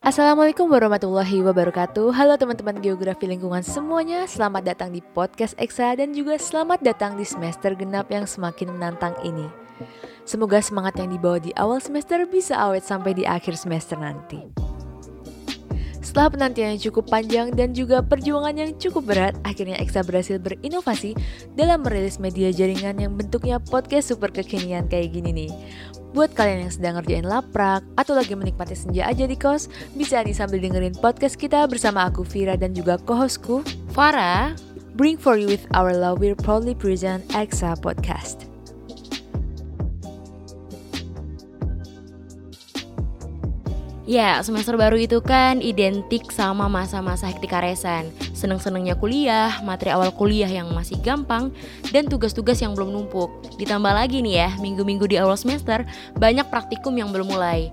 Assalamualaikum warahmatullahi wabarakatuh. Halo teman-teman geografi lingkungan semuanya Selamat datang di podcast Eksa Dan juga selamat datang di semester genap yang semakin menantang ini. Semoga semangat yang dibawa di awal semester bisa awet sampai di akhir semester nanti. Setelah penantian yang cukup panjang dan juga perjuangan yang cukup berat, akhirnya Eksa berhasil berinovasi dalam merilis media jaringan yang bentuknya podcast super kekinian kayak gini nih. Buat kalian yang sedang ngerjain laprak atau lagi menikmati senja aja di kos, bisa nih sambil dengerin podcast kita bersama aku Vira dan juga co-hostku Farah. Bring for you with our love, we proudly present Exa Podcast. Ya, semester baru itu kan identik sama masa-masa hektik karesan Seneng-senengnya kuliah, materi awal kuliah yang masih gampang Dan tugas-tugas yang belum numpuk. Ditambah lagi nih ya, minggu-minggu di awal semester Banyak praktikum yang belum mulai.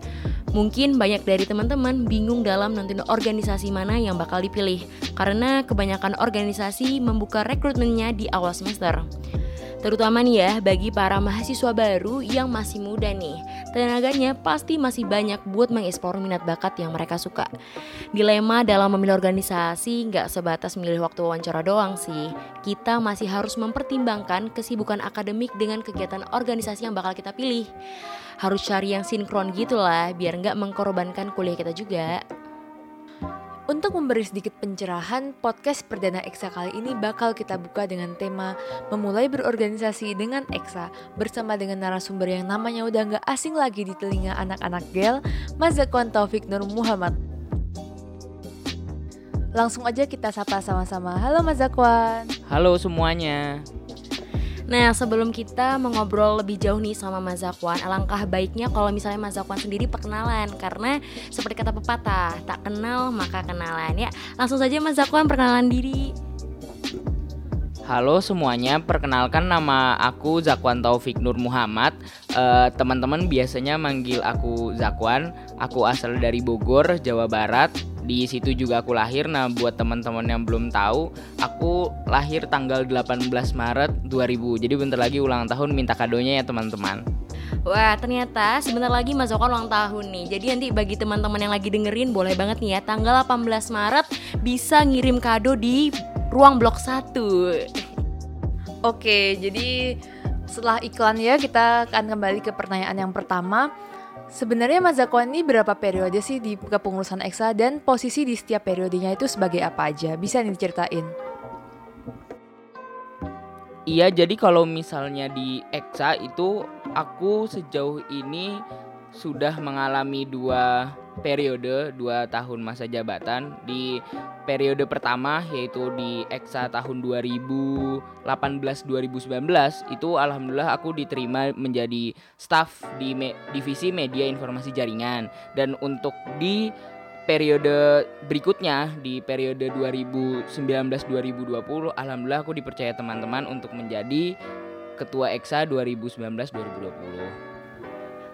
Mungkin banyak dari teman-teman bingung dalam nentuin organisasi mana yang bakal dipilih Karena kebanyakan organisasi membuka rekrutmennya di awal semester. Terutama nih ya bagi para mahasiswa baru yang masih muda nih Tenaganya pasti masih banyak buat mengeksplor minat bakat yang mereka suka. Dilema dalam memilih organisasi nggak sebatas milih waktu wawancara doang sih. Kita masih harus mempertimbangkan kesibukan akademik dengan kegiatan organisasi yang bakal kita pilih. Harus cari yang sinkron gitu lah biar nggak mengkorbankan kuliah kita juga untuk memberi sedikit pencerahan, podcast perdana Eksa kali ini bakal kita buka dengan tema Memulai berorganisasi dengan Eksa bersama dengan narasumber yang namanya udah nggak asing lagi di telinga anak-anak gel, Mazakwan Taufik Nur Muhammad. Langsung aja kita sapa sama-sama. Halo Mazakwan. Halo semuanya. Nah sebelum kita mengobrol lebih jauh nih sama Mas Zakwan Alangkah baiknya kalau misalnya Mas Zakwan sendiri perkenalan Karena seperti kata pepatah Tak kenal maka kenalan ya Langsung saja Mas Zakwan perkenalan diri Halo semuanya, perkenalkan nama aku Zakwan Taufik Nur Muhammad. Uh, Teman-teman biasanya manggil aku Zakwan. Aku asal dari Bogor, Jawa Barat. Di situ juga aku lahir. Nah, buat teman-teman yang belum tahu, aku lahir tanggal 18 Maret 2000. Jadi bentar lagi ulang tahun, minta kadonya ya teman-teman. Wah ternyata sebentar lagi Mas ulang tahun nih Jadi nanti bagi teman-teman yang lagi dengerin boleh banget nih ya Tanggal 18 Maret bisa ngirim kado di ruang blok 1 Oke, jadi setelah iklan ya kita akan kembali ke pertanyaan yang pertama. Sebenarnya Mas Zakwan ini berapa periode sih di kepengurusan EXA dan posisi di setiap periodenya itu sebagai apa aja? Bisa nih diceritain? Iya, jadi kalau misalnya di EXA itu aku sejauh ini sudah mengalami dua periode, dua tahun masa jabatan. Di periode pertama yaitu di EXA tahun 2018-2019 itu alhamdulillah aku diterima menjadi staff di me divisi media informasi jaringan dan untuk di periode berikutnya di periode 2019-2020 alhamdulillah aku dipercaya teman-teman untuk menjadi ketua EXA 2019-2020.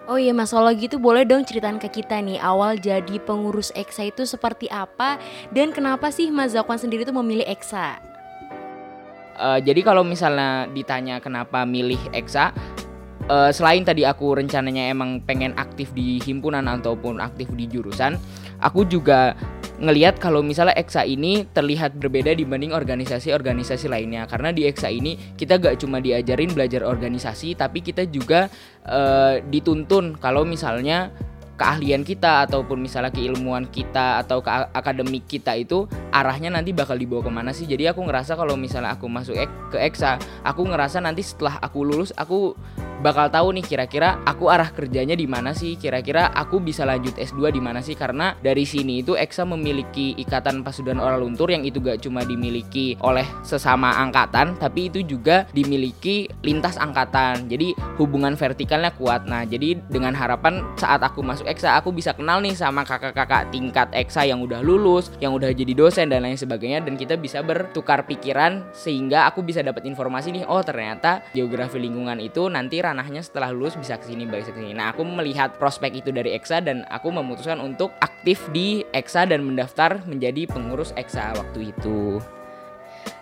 Oh iya Mas kalau gitu boleh dong ceritain ke kita nih awal jadi pengurus EXA itu seperti apa dan kenapa sih Mas Zakwan sendiri tuh memilih EXA? Uh, jadi kalau misalnya ditanya kenapa milih EXA, uh, selain tadi aku rencananya emang pengen aktif di himpunan ataupun aktif di jurusan, aku juga ngelihat kalau misalnya EXA ini terlihat berbeda dibanding organisasi-organisasi lainnya. Karena di EXA ini kita gak cuma diajarin belajar organisasi tapi kita juga uh, dituntun kalau misalnya keahlian kita ataupun misalnya keilmuan kita atau ke akademik kita itu arahnya nanti bakal dibawa ke mana sih. Jadi aku ngerasa kalau misalnya aku masuk ke EXA aku ngerasa nanti setelah aku lulus aku bakal tahu nih kira-kira aku arah kerjanya di mana sih kira-kira aku bisa lanjut S2 di mana sih karena dari sini itu EXA memiliki ikatan pasudan oral luntur yang itu gak cuma dimiliki oleh sesama angkatan tapi itu juga dimiliki lintas angkatan. Jadi hubungan vertikalnya kuat. Nah jadi dengan harapan saat aku masuk EXA aku bisa kenal nih sama kakak-kakak tingkat EXA yang udah lulus yang udah jadi dosen dan lain sebagainya dan kita bisa bertukar pikiran sehingga aku bisa dapat informasi nih oh ternyata geografi lingkungan itu nanti ranahnya setelah lulus bisa ke sini bisa ke sini. Nah, aku melihat prospek itu dari EXA dan aku memutuskan untuk aktif di EXA dan mendaftar menjadi pengurus EXA waktu itu.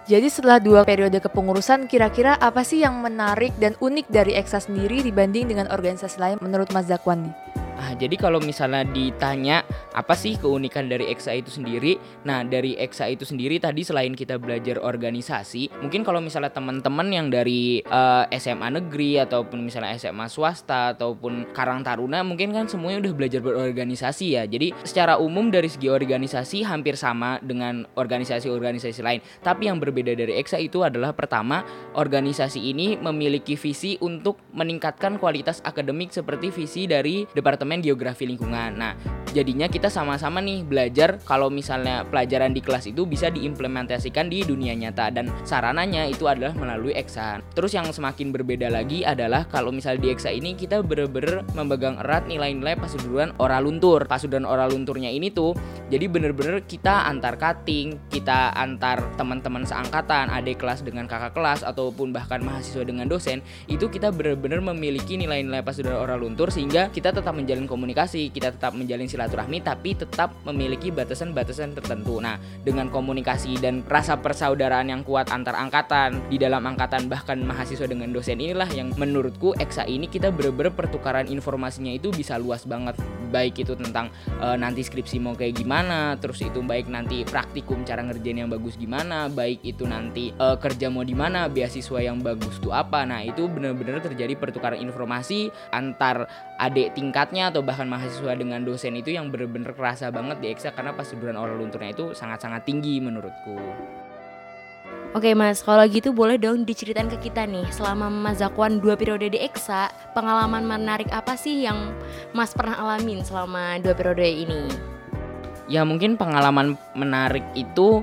Jadi setelah dua periode kepengurusan, kira-kira apa sih yang menarik dan unik dari EXA sendiri dibanding dengan organisasi lain menurut Mas Zakwan nih? Nah, jadi kalau misalnya ditanya apa sih keunikan dari EXA itu sendiri? Nah, dari EXA itu sendiri tadi selain kita belajar organisasi, mungkin kalau misalnya teman-teman yang dari uh, eh, SMA negeri ataupun misalnya SMA swasta ataupun Karang Taruna mungkin kan semuanya udah belajar berorganisasi ya. Jadi secara umum dari segi organisasi hampir sama dengan organisasi-organisasi lain. Tapi yang berbeda dari EXA itu adalah pertama, organisasi ini memiliki visi untuk meningkatkan kualitas akademik seperti visi dari Departemen Departemen Geografi Lingkungan. Nah, jadinya kita sama-sama nih belajar kalau misalnya pelajaran di kelas itu bisa diimplementasikan di dunia nyata dan sarananya itu adalah melalui EXA. Terus yang semakin berbeda lagi adalah kalau misalnya di EXA ini kita bener-bener memegang erat nilai-nilai pasuduran oral luntur. Pasuduran oral lunturnya ini tuh jadi bener-bener kita antar cutting, kita antar teman-teman seangkatan, adik kelas dengan kakak kelas ataupun bahkan mahasiswa dengan dosen, itu kita bener-bener memiliki nilai-nilai pasuduran oral luntur sehingga kita tetap menjalin menjalin komunikasi, kita tetap menjalin silaturahmi tapi tetap memiliki batasan-batasan tertentu. Nah, dengan komunikasi dan rasa persaudaraan yang kuat antar angkatan, di dalam angkatan bahkan mahasiswa dengan dosen inilah yang menurutku EXA ini kita bener-bener pertukaran informasinya itu bisa luas banget. Baik itu tentang e, nanti skripsi mau kayak gimana, terus itu baik nanti praktikum cara ngerjain yang bagus gimana, baik itu nanti e, kerja mau di mana, beasiswa yang bagus tuh apa. Nah, itu bener-bener terjadi pertukaran informasi antar adik tingkatnya atau bahkan mahasiswa dengan dosen itu yang bener-bener kerasa banget di EXA karena pas sebulan oral lunturnya itu sangat-sangat tinggi menurutku. Oke mas, kalau gitu boleh dong diceritain ke kita nih Selama Mas Zakwan dua periode di EXA Pengalaman menarik apa sih yang Mas pernah alamin selama dua periode ini? Ya mungkin pengalaman menarik itu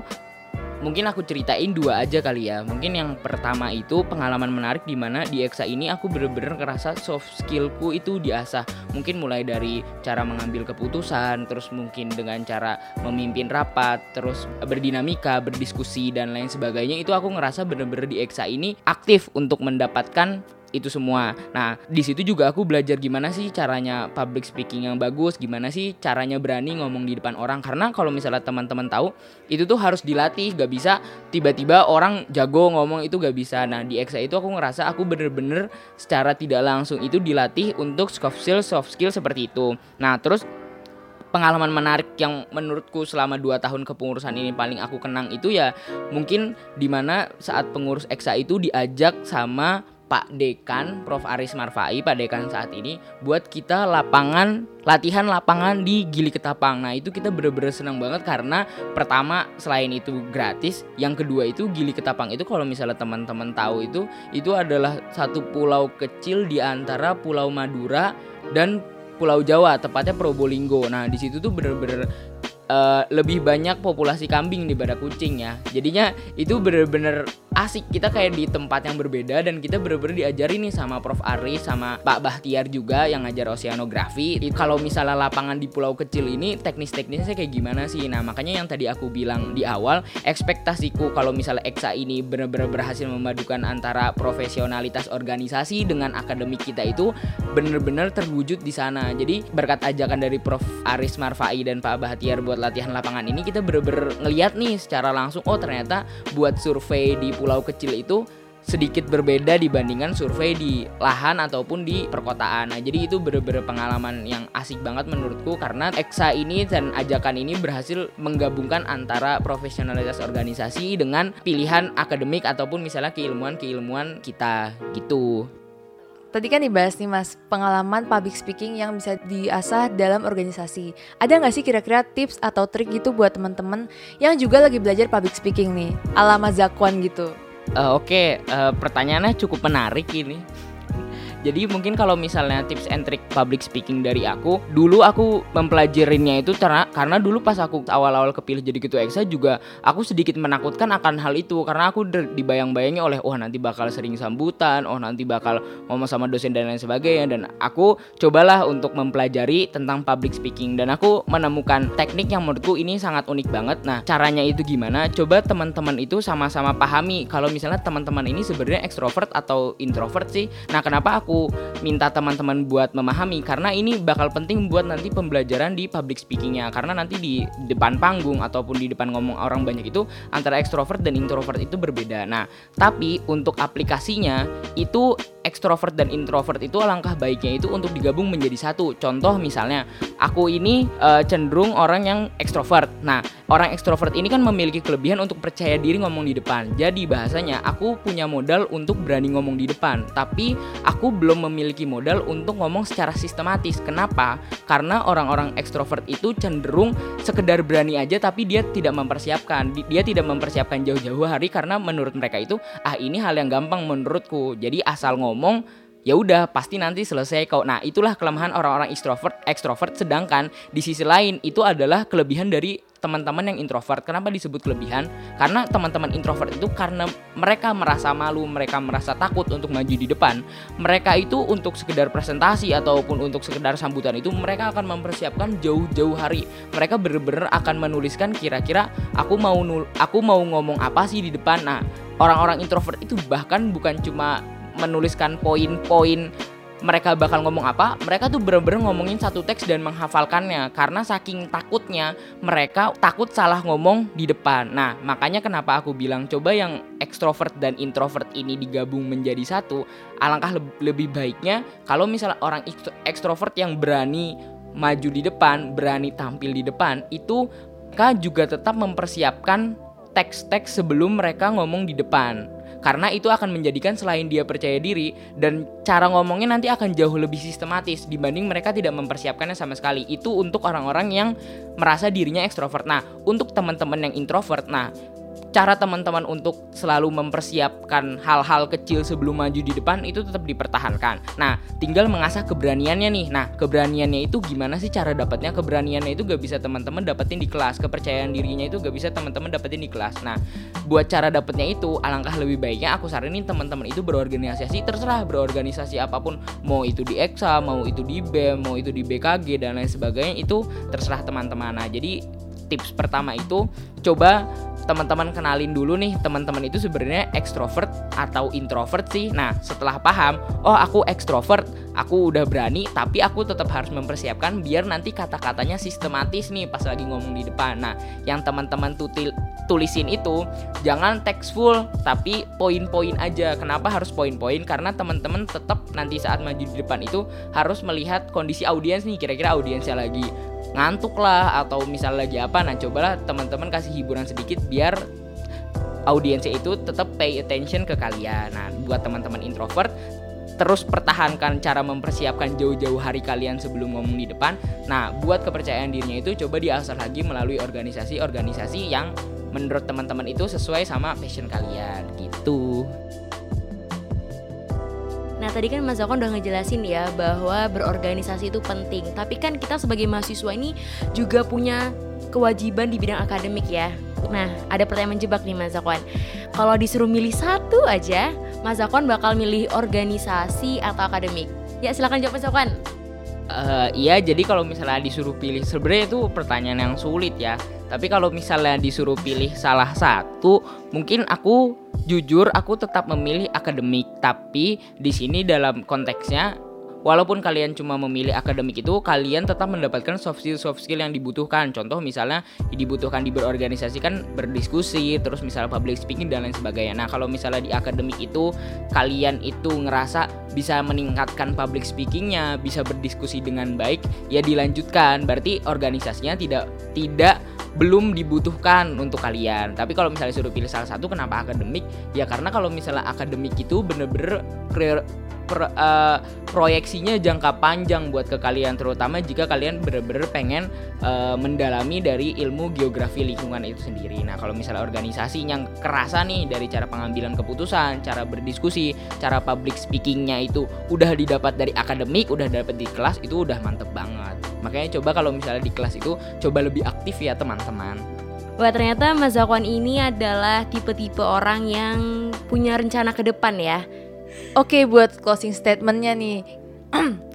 mungkin aku ceritain dua aja kali ya. Mungkin yang pertama itu pengalaman menarik di mana di EXA ini aku bener-bener ngerasa soft skillku itu diasah. Mungkin mulai dari cara mengambil keputusan, terus mungkin dengan cara memimpin rapat, terus berdinamika, berdiskusi dan lain sebagainya itu aku ngerasa bener-bener di EXA ini aktif untuk mendapatkan itu semua. Nah, di situ juga aku belajar gimana sih caranya public speaking yang bagus, gimana sih caranya berani ngomong di depan orang. Karena kalau misalnya teman-teman tahu, itu tuh harus dilatih, gak bisa tiba-tiba orang jago ngomong itu gak bisa. Nah, di EXA itu aku ngerasa aku bener-bener secara tidak langsung itu dilatih untuk soft skill soft skill seperti itu. Nah, terus pengalaman menarik yang menurutku selama 2 tahun kepengurusan ini paling aku kenang itu ya mungkin di mana saat pengurus EXA itu diajak sama Pak Dekan, Prof Aris Marfai, Pak Dekan saat ini buat kita lapangan latihan lapangan di Gili Ketapang. Nah, itu kita bener-bener senang banget karena pertama selain itu gratis, yang kedua itu Gili Ketapang itu kalau misalnya teman-teman tahu itu itu adalah satu pulau kecil di antara Pulau Madura dan Pulau Jawa, tepatnya Probolinggo. Nah, di situ tuh bener-bener uh, lebih banyak populasi kambing daripada kucing ya. Jadinya itu bener-bener asik kita kayak di tempat yang berbeda dan kita bener-bener diajari nih sama Prof. Aris sama Pak Bahtiar juga yang ngajar oceanografi. Kalau misalnya lapangan di pulau kecil ini teknis-teknisnya kayak gimana sih? Nah makanya yang tadi aku bilang di awal ekspektasiku kalau misalnya EXA ini bener-bener berhasil memadukan antara profesionalitas organisasi dengan akademik kita itu bener-bener terwujud di sana. Jadi berkat ajakan dari Prof. Aris Marfai dan Pak Bahtiar buat latihan lapangan ini kita bener-bener ngeliat nih secara langsung oh ternyata buat survei di pulau pulau kecil itu sedikit berbeda dibandingkan survei di lahan ataupun di perkotaan. Nah, jadi itu bener-bener pengalaman yang asik banget menurutku karena EXA ini dan ajakan ini berhasil menggabungkan antara profesionalitas organisasi dengan pilihan akademik ataupun misalnya keilmuan-keilmuan kita gitu. Tadi kan dibahas nih mas, pengalaman public speaking yang bisa diasah dalam organisasi. Ada nggak sih kira-kira tips atau trik gitu buat teman-teman yang juga lagi belajar public speaking nih, ala Mas Zakwan gitu? Uh, Oke, okay. uh, eh, pertanyaannya cukup menarik ini. Jadi mungkin kalau misalnya tips and trick public speaking dari aku, dulu aku mempelajarinya itu karena karena dulu pas aku awal-awal kepilih jadi ketua EXA juga aku sedikit menakutkan akan hal itu karena aku dibayang-bayangi oleh oh nanti bakal sering sambutan, oh nanti bakal ngomong sama dosen dan lain sebagainya dan aku cobalah untuk mempelajari tentang public speaking dan aku menemukan teknik yang menurutku ini sangat unik banget. Nah, caranya itu gimana? Coba teman-teman itu sama-sama pahami kalau misalnya teman-teman ini sebenarnya ekstrovert atau introvert sih. Nah, kenapa aku aku minta teman-teman buat memahami karena ini bakal penting buat nanti pembelajaran di public speakingnya karena nanti di depan panggung ataupun di depan ngomong orang banyak itu antara ekstrovert dan introvert itu berbeda. Nah, tapi untuk aplikasinya itu ekstrovert dan introvert itu alangkah baiknya itu untuk digabung menjadi satu. Contoh misalnya, aku ini uh, cenderung orang yang ekstrovert. Nah, orang ekstrovert ini kan memiliki kelebihan untuk percaya diri ngomong di depan. Jadi bahasanya aku punya modal untuk berani ngomong di depan, tapi aku belum memiliki modal untuk ngomong secara sistematis. Kenapa? Karena orang-orang ekstrovert itu cenderung sekedar berani aja tapi dia tidak mempersiapkan. Dia tidak mempersiapkan jauh-jauh hari karena menurut mereka itu ah ini hal yang gampang menurutku. Jadi asal ngomong ya udah pasti nanti selesai kok. Nah, itulah kelemahan orang-orang extrovert, extrovert sedangkan di sisi lain itu adalah kelebihan dari teman-teman yang introvert. Kenapa disebut kelebihan? Karena teman-teman introvert itu karena mereka merasa malu, mereka merasa takut untuk maju di depan. Mereka itu untuk sekedar presentasi ataupun untuk sekedar sambutan itu mereka akan mempersiapkan jauh-jauh hari. Mereka benar-benar akan menuliskan kira-kira aku mau nul aku mau ngomong apa sih di depan. Nah, orang-orang introvert itu bahkan bukan cuma menuliskan poin-poin mereka bakal ngomong apa, mereka tuh bener-bener ngomongin satu teks dan menghafalkannya karena saking takutnya mereka takut salah ngomong di depan. Nah, makanya kenapa aku bilang coba yang ekstrovert dan introvert ini digabung menjadi satu, alangkah lebih baiknya kalau misalnya orang ekstrovert yang berani maju di depan, berani tampil di depan, itu mereka juga tetap mempersiapkan teks-teks sebelum mereka ngomong di depan karena itu akan menjadikan selain dia percaya diri dan cara ngomongnya nanti akan jauh lebih sistematis dibanding mereka tidak mempersiapkannya sama sekali. Itu untuk orang-orang yang merasa dirinya ekstrovert. Nah, untuk teman-teman yang introvert, nah cara teman-teman untuk selalu mempersiapkan hal-hal kecil sebelum maju di depan itu tetap dipertahankan. Nah, tinggal mengasah keberaniannya nih. Nah, keberaniannya itu gimana sih cara dapatnya? Keberaniannya itu gak bisa teman-teman dapetin di kelas. Kepercayaan dirinya itu gak bisa teman-teman dapetin di kelas. Nah, buat cara dapatnya itu alangkah lebih baiknya aku saranin teman-teman itu berorganisasi terserah berorganisasi apa pun mau itu di EXA, mau itu di BEM, mau itu di BKG dan lain sebagainya itu terserah teman-teman. Nah, jadi tips pertama itu coba teman-teman kenalin dulu nih teman-teman itu sebenarnya ekstrovert atau introvert sih. Nah, setelah paham, oh aku ekstrovert, aku udah berani, tapi aku tetap harus mempersiapkan biar nanti kata-katanya sistematis nih pas lagi ngomong di depan. Nah, yang teman-teman tutil tulisin itu jangan textful tapi poin-poin aja. Kenapa harus poin-poin? Karena teman-teman tetap nanti saat maju di depan itu harus melihat kondisi audiens nih, kira-kira audiensnya lagi ngantuk lah atau misal lagi apa nah cobalah teman-teman kasih hiburan sedikit biar audiensnya itu tetap pay attention ke kalian. Nah buat teman-teman introvert terus pertahankan cara mempersiapkan jauh-jauh hari kalian sebelum ngomong di depan. Nah buat kepercayaan dirinya itu coba diasah lagi melalui organisasi-organisasi yang menurut teman-teman itu sesuai sama passion kalian. Gitu Nah tadi kan Mas Zakon udah ngejelasin ya bahwa berorganisasi itu penting. Tapi kan kita sebagai mahasiswa ini juga punya kewajiban di bidang akademik ya. Nah ada pertanyaan menjebak nih Mas Zakon Kalau disuruh milih satu aja Mas Zakon bakal milih organisasi atau akademik. Ya silakan jawab Mas Zakon uh, Iya jadi kalau misalnya disuruh pilih Sebenarnya itu pertanyaan yang sulit ya tapi kalau misalnya disuruh pilih salah satu, mungkin aku jujur aku tetap memilih akademik. Tapi di sini dalam konteksnya walaupun kalian cuma memilih akademik itu kalian tetap mendapatkan soft skill soft skill yang dibutuhkan contoh misalnya dibutuhkan di berorganisasi kan berdiskusi terus misalnya public speaking dan lain sebagainya nah kalau misalnya di akademik itu kalian itu ngerasa bisa meningkatkan public speakingnya bisa berdiskusi dengan baik ya dilanjutkan berarti organisasinya tidak tidak belum dibutuhkan untuk kalian. Tapi kalau misalnya suruh pilih salah satu, kenapa akademik? Ya karena kalau misalnya akademik itu bener-bener per, uh, proyeksinya jangka panjang buat ke kalian terutama jika kalian bener-bener pengen uh, mendalami dari ilmu geografi lingkungan itu sendiri. Nah, kalau misalnya organisasi yang kerasa nih dari cara pengambilan keputusan, cara berdiskusi, cara public speakingnya itu udah didapat dari akademik, udah dapat di kelas itu udah mantep banget. Makanya coba kalau misalnya di kelas itu coba lebih aktif ya teman-teman. Wah ternyata Mas Zakwan ini adalah tipe-tipe orang yang punya rencana ke depan ya Oke buat closing statementnya nih.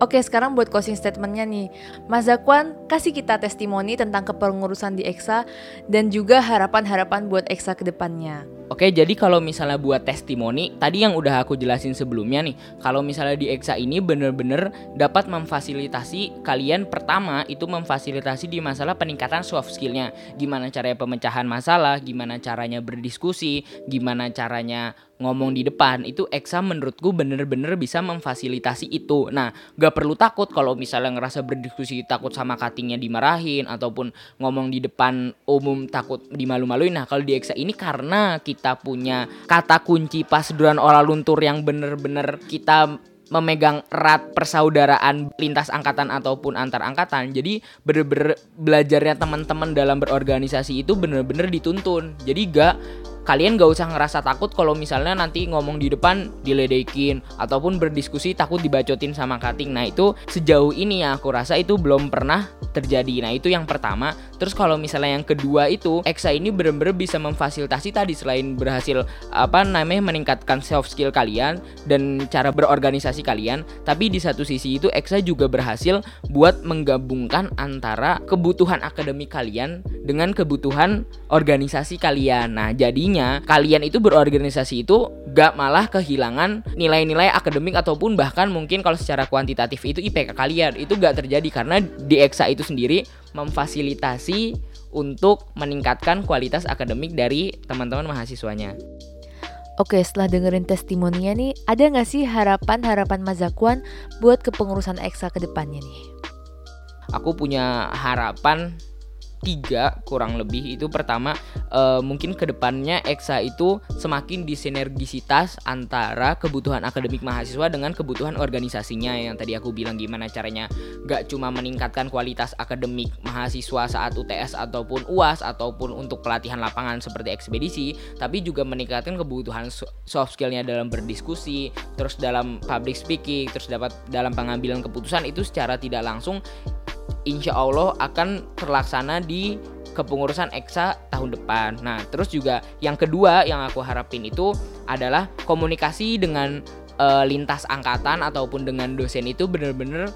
Oke sekarang buat closing statementnya nih. Mas Zakwan kasih kita testimoni tentang kepengurusan di EXA Dan juga harapan-harapan buat EXA ke depannya. Oke, jadi kalau misalnya buat testimoni, tadi yang udah aku jelasin sebelumnya nih, kalau misalnya di EXA ini bener-bener dapat memfasilitasi kalian pertama itu memfasilitasi di masalah peningkatan soft skillnya, gimana caranya pemecahan masalah, gimana caranya berdiskusi, gimana caranya ngomong di depan itu EXA menurutku bener-bener bisa memfasilitasi itu. Nah, gak perlu takut kalau misalnya ngerasa berdiskusi takut sama cuttingnya dimarahin ataupun ngomong di depan umum takut dimalu-maluin. Nah, kalau di EXA ini karena kita punya kata kunci pas duran olah luntur yang bener-bener kita memegang erat persaudaraan lintas angkatan ataupun antar angkatan. Jadi bener-bener belajarnya teman-teman dalam berorganisasi itu bener-bener dituntun. Jadi gak kalian gak usah ngerasa takut kalau misalnya nanti ngomong di depan diledekin ataupun berdiskusi takut dibacotin sama cutting. Nah itu sejauh ini ya aku rasa itu belum pernah terjadi. Nah itu yang pertama. Terus kalau misalnya yang kedua itu EXA ini bener-bener bisa memfasilitasi tadi selain berhasil apa namanya meningkatkan soft skill kalian dan cara berorganisasi kalian, tapi di satu sisi itu EXA juga berhasil buat menggabungkan antara kebutuhan akademik kalian dengan kebutuhan organisasi kalian. Nah jadi jadinya kalian itu berorganisasi itu gak malah kehilangan nilai-nilai akademik ataupun bahkan mungkin kalau secara kuantitatif itu IPK kalian itu gak terjadi karena di EXA itu sendiri memfasilitasi untuk meningkatkan kualitas akademik dari teman-teman mahasiswanya. Oke, setelah dengerin testimoninya nih, ada nggak sih harapan-harapan Mas Zakwan buat kepengurusan EXA ke depannya nih? Aku punya harapan tiga kurang lebih itu pertama uh, mungkin ke depannya EXA itu semakin disinergisitas antara kebutuhan akademik mahasiswa dengan kebutuhan organisasinya. Yang tadi aku bilang gimana caranya gak cuma meningkatkan kualitas akademik mahasiswa saat UTS ataupun UAS ataupun untuk pelatihan lapangan seperti ekspedisi tapi juga meningkatkan kebutuhan soft skillnya dalam berdiskusi terus dalam public speaking terus dapat dalam pengambilan keputusan itu secara tidak langsung insya Allah akan terlaksana di kepengurusan EXA tahun depan. Nah, terus juga yang kedua yang aku harapin itu adalah komunikasi dengan uh, lintas angkatan ataupun dengan dosen itu benar-benar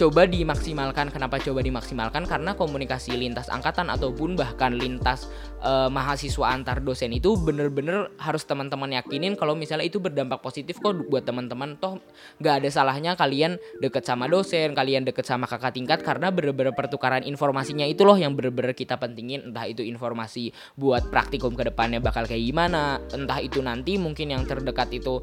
coba dimaksimalkan. Kenapa coba dimaksimalkan? Karena komunikasi lintas angkatan ataupun bahkan lintas uh, mahasiswa antar dosen itu bener-bener harus teman-teman yakinin kalau misalnya itu berdampak positif kok buat teman-teman. Toh nggak ada salahnya kalian deket sama dosen, kalian deket sama kakak tingkat karena bener-bener pertukaran informasinya itu loh yang bener-bener kita pentingin. Entah itu informasi buat praktikum ke depannya bakal kayak gimana, entah itu nanti mungkin yang terdekat itu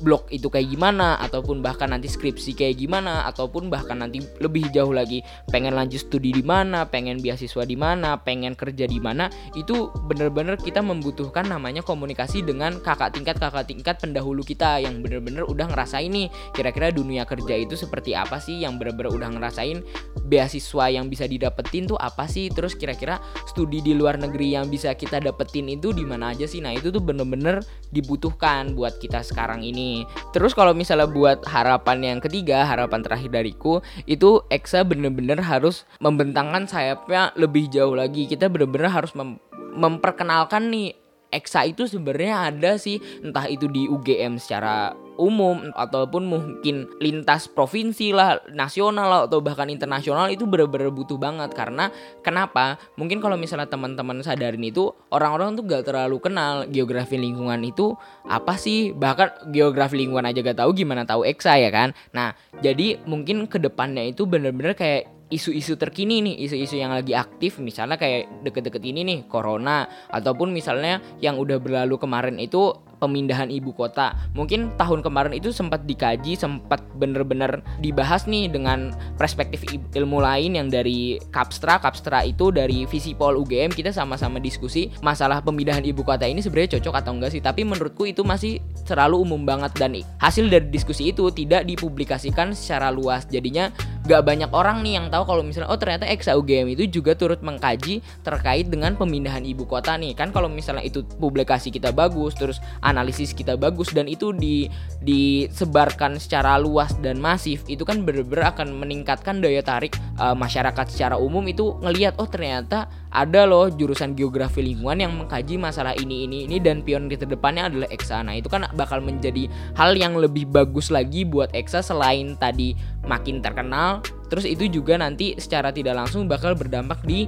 blog itu kayak gimana ataupun bahkan nanti skripsi kayak gimana ataupun bahkan nanti lebih jauh lagi. Pengen lanjut studi di mana, pengen beasiswa di mana, pengen kerja di mana itu bener-bener kita membutuhkan namanya komunikasi dengan kakak tingkat kakak tingkat pendahulu kita yang bener-bener udah ngerasain nih kira-kira dunia kerja itu seperti apa sih yang bener-bener udah ngerasain beasiswa yang bisa didapetin tuh apa sih terus kira-kira studi di luar negeri yang bisa kita dapetin itu di mana aja sih. Nah itu tuh bener-bener dibutuhkan buat kita sekarang ini. Terus kalau misalnya buat harapan yang ketiga, harapan terakhir dariku itu EXA bener-bener harus membentangkan sayapnya lebih jauh lagi. Kita bener-bener harus mem memperkenalkan nih EXA itu sebenarnya ada sih entah itu di UGM secara umum ataupun mungkin lintas provinsi lah, nasional lah atau bahkan internasional itu bener-bener butuh banget karena kenapa? Mungkin kalau misalnya teman-teman sadarin itu orang-orang tuh gak terlalu kenal geografi lingkungan itu apa sih? Bahkan geografi lingkungan aja gak tahu gimana tahu eksa ya kan? Nah, jadi mungkin ke depannya itu bener-bener kayak isu-isu terkini nih, isu-isu yang lagi aktif misalnya kayak deket-deket ini nih corona ataupun misalnya yang udah berlalu kemarin itu pemindahan ibu kota. Mungkin tahun kemarin itu sempat dikaji, sempat bener-bener dibahas nih dengan perspektif ilmu lain yang dari Kapstra. Kapstra itu dari Visipol UGM kita sama-sama diskusi masalah pemindahan ibu kota ini sebenarnya cocok atau enggak sih. Tapi menurutku itu masih terlalu umum banget dan hasil dari diskusi itu tidak dipublikasikan secara luas. Jadinya gak banyak orang nih yang tahu kalau misalnya oh ternyata Exa UGM itu juga turut mengkaji terkait dengan pemindahan ibu kota nih. Kan kalau misalnya itu publikasi kita bagus terus analisis kita bagus dan itu di disebarkan secara luas dan masif itu kan bener-bener akan meningkatkan daya tarik uh, masyarakat secara umum itu ngelihat oh ternyata ada loh jurusan geografi lingkungan yang mengkaji masalah ini ini ini dan pionir terdepannya adalah EXA. Nah, itu kan bakal menjadi hal yang lebih bagus lagi buat EXA selain tadi makin terkenal, terus itu juga nanti secara tidak langsung bakal berdampak di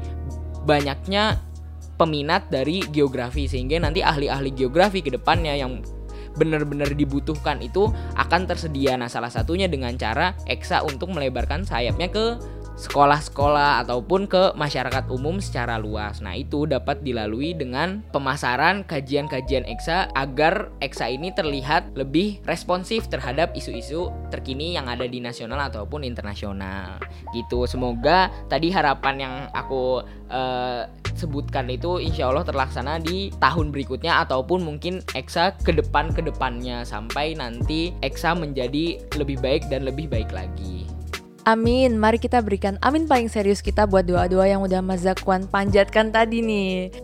banyaknya peminat dari geografi sehingga nanti ahli-ahli geografi ke depannya yang benar-benar dibutuhkan itu akan tersedia. Nah, salah satunya dengan cara EXA untuk melebarkan sayapnya ke sekolah-sekolah ataupun ke masyarakat umum secara luas. Nah, itu dapat dilalui dengan pemasaran kajian-kajian EXA agar EXA ini terlihat lebih responsif terhadap isu-isu terkini yang ada di nasional ataupun internasional. Gitu. Semoga tadi harapan yang aku uh, sebutkan itu insya Allah terlaksana di tahun berikutnya ataupun mungkin EXA ke depan ke depannya sampai nanti EXA menjadi lebih baik dan lebih baik lagi. Amin, mari kita berikan amin paling serius kita buat doa-doa yang udah Mas Zakwan panjatkan tadi nih.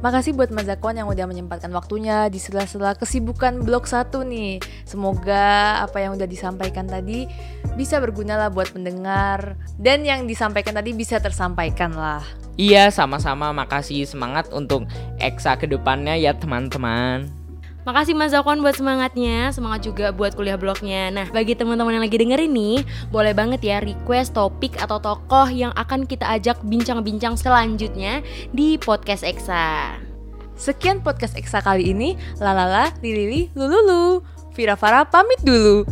Makasih buat Mas Zakwan yang udah menyempatkan waktunya di sela-sela kesibukan blog 1 nih. Semoga apa yang udah disampaikan tadi bisa berguna lah buat pendengar dan yang disampaikan tadi bisa tersampaikan lah. Iya, sama-sama makasih semangat untuk Eksa ke depannya ya teman-teman. Makasih Mas Zakwan buat semangatnya, semangat juga buat kuliah blognya. Nah, bagi teman-teman yang lagi dengerin nih, boleh banget ya request topik atau tokoh yang akan kita ajak bincang-bincang selanjutnya di podcast Eksa. Sekian podcast Eksa kali ini. Lalala, lilili, lululu. Vira Farah pamit dulu.